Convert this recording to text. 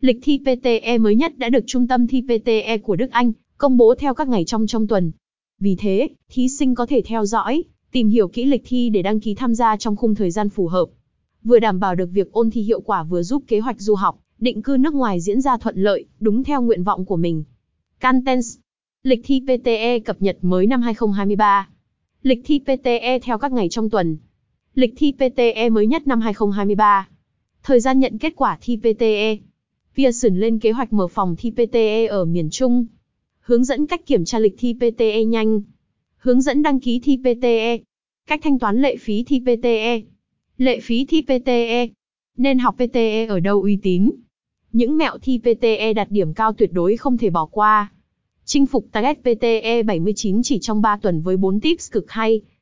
Lịch thi PTE mới nhất đã được Trung tâm thi PTE của Đức Anh công bố theo các ngày trong trong tuần. Vì thế, thí sinh có thể theo dõi, tìm hiểu kỹ lịch thi để đăng ký tham gia trong khung thời gian phù hợp. Vừa đảm bảo được việc ôn thi hiệu quả vừa giúp kế hoạch du học, định cư nước ngoài diễn ra thuận lợi, đúng theo nguyện vọng của mình. Contents Lịch thi PTE cập nhật mới năm 2023 Lịch thi PTE theo các ngày trong tuần Lịch thi PTE mới nhất năm 2023 Thời gian nhận kết quả thi PTE Pearson lên kế hoạch mở phòng thi PTE ở miền Trung, Hướng dẫn cách kiểm tra lịch thi PTE nhanh, Hướng dẫn đăng ký thi PTE Cách thanh toán lệ phí thi PTE Lệ phí thi PTE Nên học PTE ở đâu uy tín những mẹo thi PTE đạt điểm cao tuyệt đối không thể bỏ qua. Chinh phục target PTE 79 chỉ trong 3 tuần với 4 tips cực hay.